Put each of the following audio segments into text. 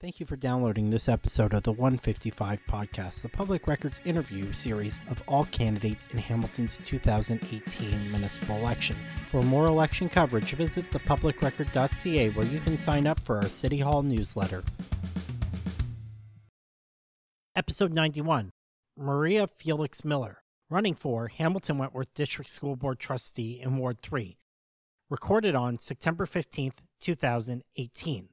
Thank you for downloading this episode of the 155 podcast, the public records interview series of all candidates in Hamilton's 2018 municipal election. For more election coverage, visit thepublicrecord.ca where you can sign up for our City Hall newsletter. Episode 91 Maria Felix Miller, running for Hamilton Wentworth District School Board Trustee in Ward 3. Recorded on September 15th, 2018.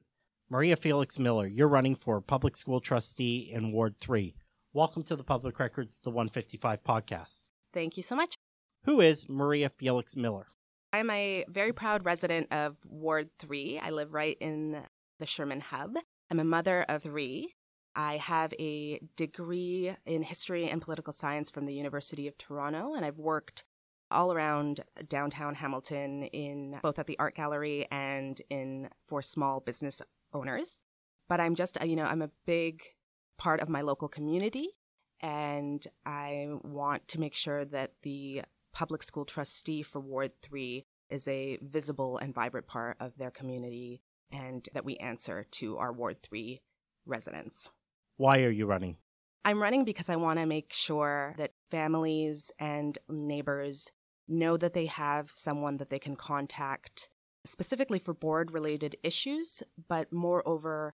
Maria Felix Miller, you're running for public school trustee in Ward 3. Welcome to the Public Records, the 155 podcast. Thank you so much. Who is Maria Felix Miller? I'm a very proud resident of Ward 3. I live right in the Sherman Hub. I'm a mother of three. I have a degree in history and political science from the University of Toronto, and I've worked all around downtown Hamilton in both at the art gallery and in for small business owners. But I'm just, you know, I'm a big part of my local community and I want to make sure that the public school trustee for Ward 3 is a visible and vibrant part of their community and that we answer to our Ward 3 residents. Why are you running? I'm running because I want to make sure that families and neighbors know that they have someone that they can contact specifically for board related issues, but moreover,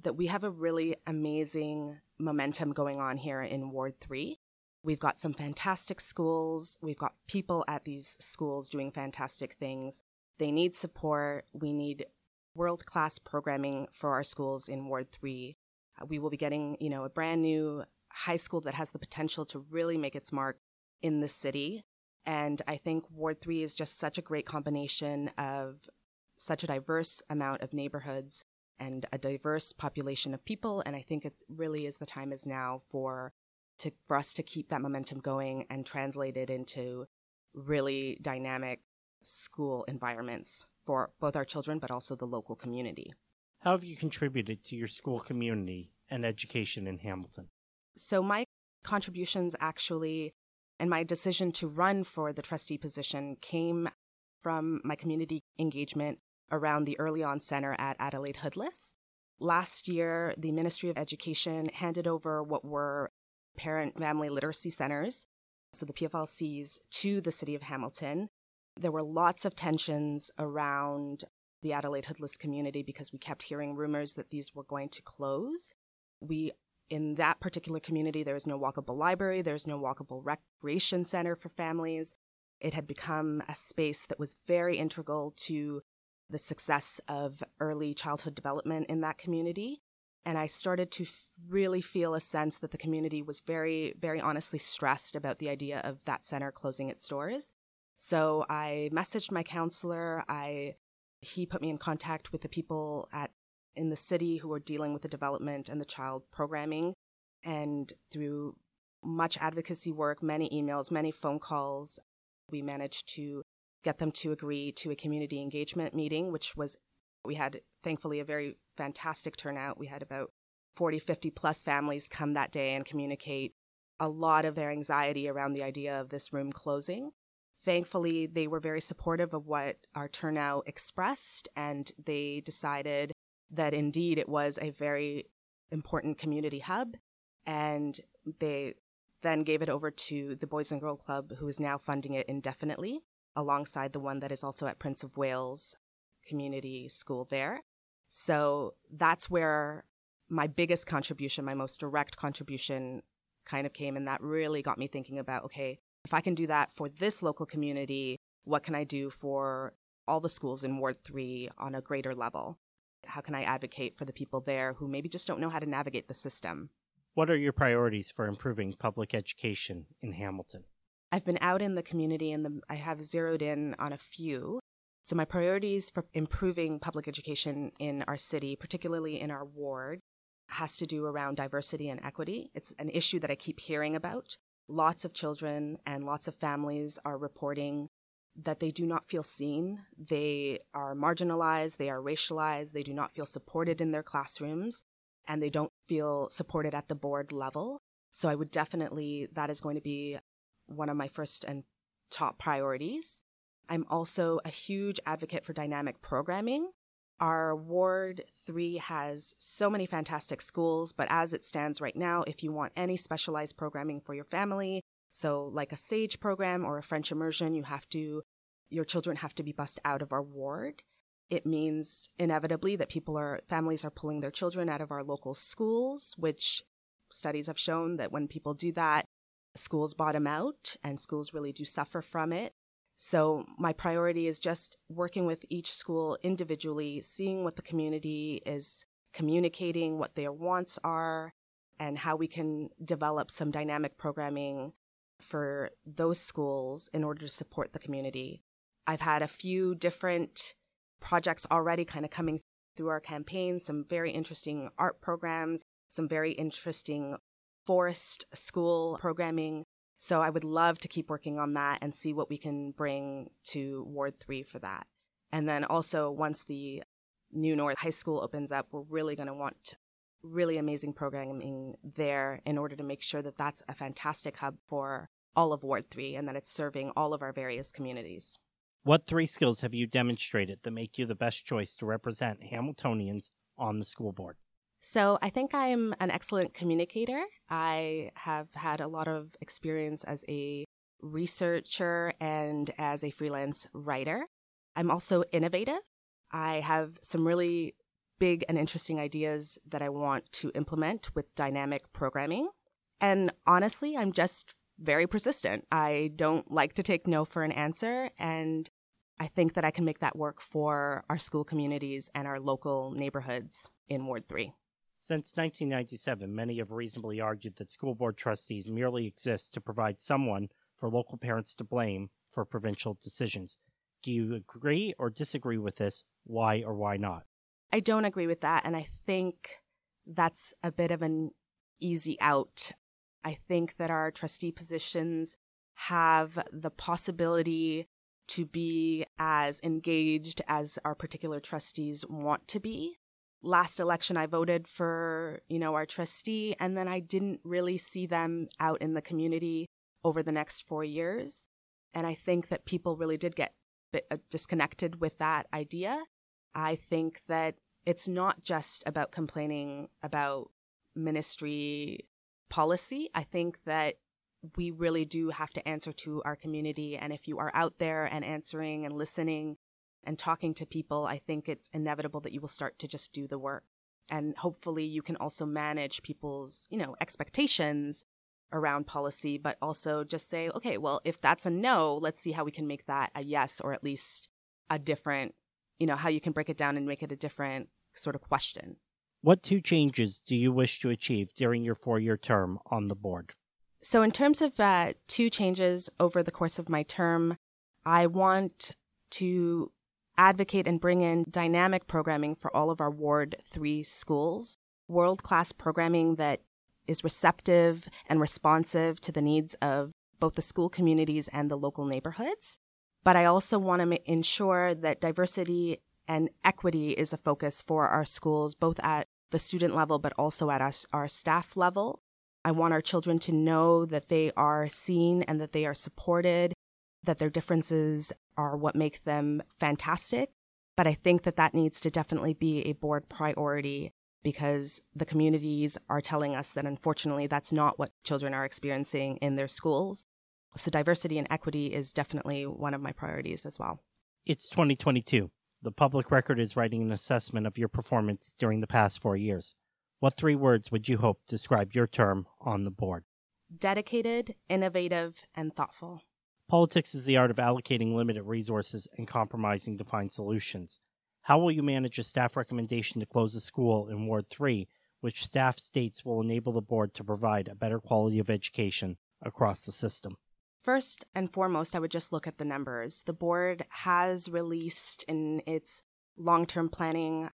that we have a really amazing momentum going on here in Ward 3. We've got some fantastic schools. We've got people at these schools doing fantastic things. They need support. We need world class programming for our schools in Ward 3. Uh, we will be getting, you know, a brand new high school that has the potential to really make its mark in the city. And I think Ward 3 is just such a great combination of such a diverse amount of neighborhoods and a diverse population of people. And I think it really is the time is now for to for us to keep that momentum going and translate it into really dynamic school environments for both our children but also the local community. How have you contributed to your school community and education in Hamilton? So my contributions actually and my decision to run for the trustee position came from my community engagement around the Early On Center at Adelaide Hoodless. Last year, the Ministry of Education handed over what were parent family literacy centers, so the PFLCs, to the city of Hamilton. There were lots of tensions around the Adelaide Hoodless community because we kept hearing rumors that these were going to close. We in that particular community, there was no walkable library, there's no walkable recreation center for families. It had become a space that was very integral to the success of early childhood development in that community. And I started to really feel a sense that the community was very, very honestly stressed about the idea of that center closing its doors. So I messaged my councilor. I he put me in contact with the people at in the city who are dealing with the development and the child programming. And through much advocacy work, many emails, many phone calls, we managed to get them to agree to a community engagement meeting, which was, we had thankfully a very fantastic turnout. We had about 40, 50 plus families come that day and communicate a lot of their anxiety around the idea of this room closing. Thankfully, they were very supportive of what our turnout expressed, and they decided that indeed it was a very important community hub. And they then gave it over to the Boys and Girl Club, who is now funding it indefinitely, alongside the one that is also at Prince of Wales Community School there. So that's where my biggest contribution, my most direct contribution, kind of came. And that really got me thinking about okay, if I can do that for this local community, what can I do for all the schools in Ward 3 on a greater level? How can I advocate for the people there who maybe just don't know how to navigate the system? What are your priorities for improving public education in Hamilton? I've been out in the community and the, I have zeroed in on a few. So, my priorities for improving public education in our city, particularly in our ward, has to do around diversity and equity. It's an issue that I keep hearing about. Lots of children and lots of families are reporting that they do not feel seen. They are marginalized, they are racialized, they do not feel supported in their classrooms, and they don't feel supported at the board level. So I would definitely, that is going to be one of my first and top priorities. I'm also a huge advocate for dynamic programming. Our Ward 3 has so many fantastic schools, but as it stands right now, if you want any specialized programming for your family, so like a SAGE program or a French immersion, you have to, your children have to be bussed out of our ward. It means inevitably that people are, families are pulling their children out of our local schools, which studies have shown that when people do that, schools bottom out and schools really do suffer from it. So my priority is just working with each school individually, seeing what the community is communicating, what their wants are, and how we can develop some dynamic programming for those schools in order to support the community. I've had a few different projects already kind of coming through our campaign, some very interesting art programs, some very interesting forest school programming, so I would love to keep working on that and see what we can bring to Ward 3 for that. And then also, once the new North High School opens up, we're really going to want really amazing programming there in order to make sure that that's a fantastic hub for all of Ward 3 and that it's serving all of our various communities. What three skills have you demonstrated that make you the best choice to represent Hamiltonians on the school board? So I think I'm an excellent communicator. I have had a lot of experience as a researcher and as a freelance writer. I'm also innovative. I have some really big and interesting ideas that I want to implement with dynamic programming. And honestly, I'm just very persistent. I don't like to take no for an answer. And I think that I can make that work for our school communities and our local neighborhoods in Ward 3. Since 1997, many have reasonably argued that school board trustees merely exist to provide someone for local parents to blame for provincial decisions. Do you agree or disagree with this? Why or why not? I don't agree with that. And I think that's a bit of an easy out. I think that our trustee positions have the possibility to be as engaged as our particular trustees want to be last election I voted for, you know, our trustee and then I didn't really see them out in the community over the next 4 years. And I think that people really did get uh, disconnected with that idea. I think that it's not just about complaining about ministry policy. I think that we really do have to answer to our community. And if you are out there and answering and listening and talking to people, I think it's inevitable that you will start to just do the work. And hopefully you can also manage people's, you know, expectations around policy, but also just say, okay, well, if that's a no, let's see how we can make that a yes or at least a different, you know, how you can break it down and make it a different sort of question. What two changes do you wish to achieve during your four year term on the board? So, in terms of uh, two changes over the course of my term, I want to advocate and bring in dynamic programming for all of our Ward 3 schools, world class programming that is receptive and responsive to the needs of both the school communities and the local neighborhoods. But I also want to ensure that diversity and equity is a focus for our schools, both at the student level, but also at us, our staff level. I want our children to know that they are seen and that they are supported that their differences are what make them fantastic. But I think that that needs to definitely be a board priority because the communities are telling us that unfortunately that's not what children are experiencing in their schools. So diversity and equity is definitely one of my priorities as well. It's 2022. The public record is writing an assessment of your performance during the past four years. What three words would you hope describe your term on the board? Dedicated, innovative, and thoughtful. Politics is the art of allocating limited resources and compromising to find solutions. How will you manage a staff recommendation to close a school in Ward 3, which staff states will enable the board to provide a better quality of education across the system? First and foremost, I would just look at the numbers. The board has released in its long term planning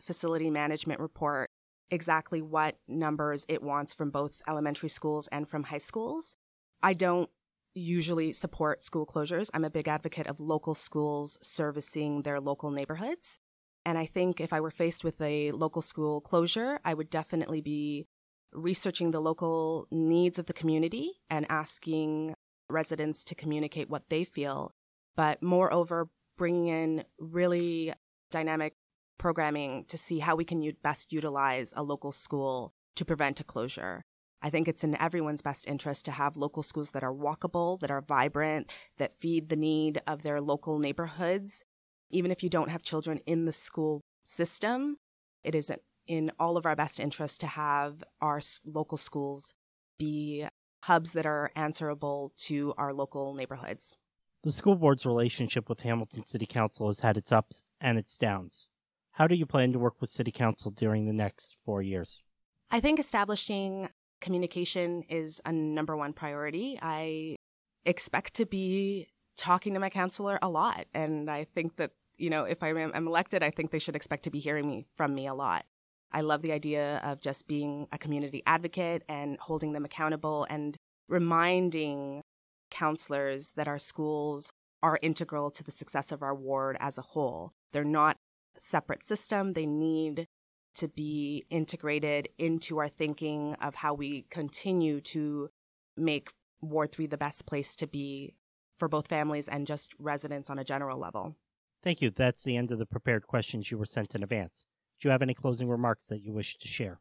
facility management report exactly what numbers it wants from both elementary schools and from high schools. I don't usually support school closures. I'm a big advocate of local schools servicing their local neighborhoods. And I think if I were faced with a local school closure, I would definitely be researching the local needs of the community and asking residents to communicate what they feel. But moreover, bringing in really dynamic programming to see how we can u- best utilize a local school to prevent a closure. I think it's in everyone's best interest to have local schools that are walkable, that are vibrant, that feed the need of their local neighborhoods. Even if you don't have children in the school system, it is in all of our best interest to have our local schools be hubs that are answerable to our local neighborhoods. The school board's relationship with Hamilton City Council has had its ups and its downs. How do you plan to work with City Council during the next four years? I think establishing communication is a number one priority. I expect to be talking to my councilor a lot. And I think that, you know, if I'm, I'm elected, I think they should expect to be hearing me from me a lot. I love the idea of just being a community advocate and holding them accountable and reminding councilors that our schools are integral to the success of our ward as a whole. They're not a separate system. They need to be integrated into our thinking of how we continue to make Ward 3 the best place to be for both families and just residents on a general level. Thank you. That's the end of the prepared questions you were sent in advance. Do you have any closing remarks that you wish to share?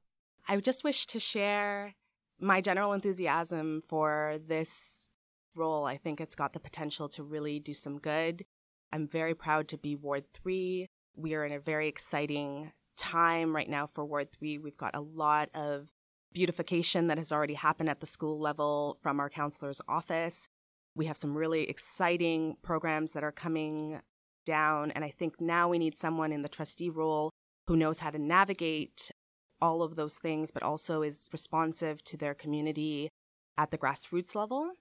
I just wish to share my general enthusiasm for this role. I think it's got the potential to really do some good. I'm very proud to be Ward 3. We are in a very exciting time right now for Ward 3. We've got a lot of beautification that has already happened at the school level from our councilor's office. We have some really exciting programs that are coming down. And I think now we need someone in the trustee role who knows how to navigate all of those things, but also is responsive to their community at the grassroots level.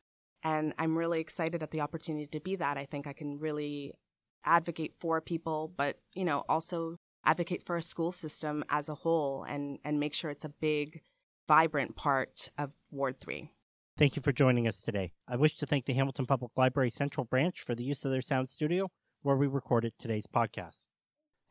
And I'm really excited at the opportunity to be that. I think I can really advocate for people, but, you know, also advocate for a school system as a whole and, and make sure it's a big, vibrant part of Ward 3. Thank you for joining us today. I wish to thank the Hamilton Public Library Central Branch for the use of their sound studio where we recorded today's podcast.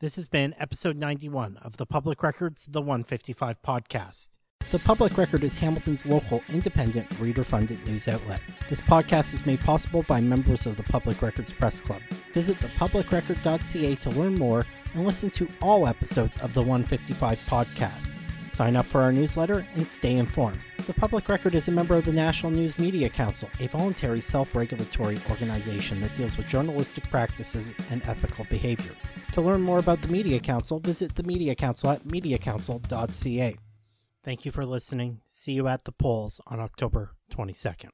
This has been episode 91 of the Public Records The 155 podcast. The Public Record is Hamilton's local, independent, reader funded news outlet. This podcast is made possible by members of the Public Records Press Club. Visit thepublicrecord.ca to learn more and listen to all episodes of the 155 podcast. Sign up for our newsletter and stay informed. The Public Record is a member of the National News Media Council, a voluntary self regulatory organization that deals with journalistic practices and ethical behavior. To learn more about the Media Council, visit the Media Council at mediacouncil.ca. Thank you for listening. See you at the polls on October 22nd.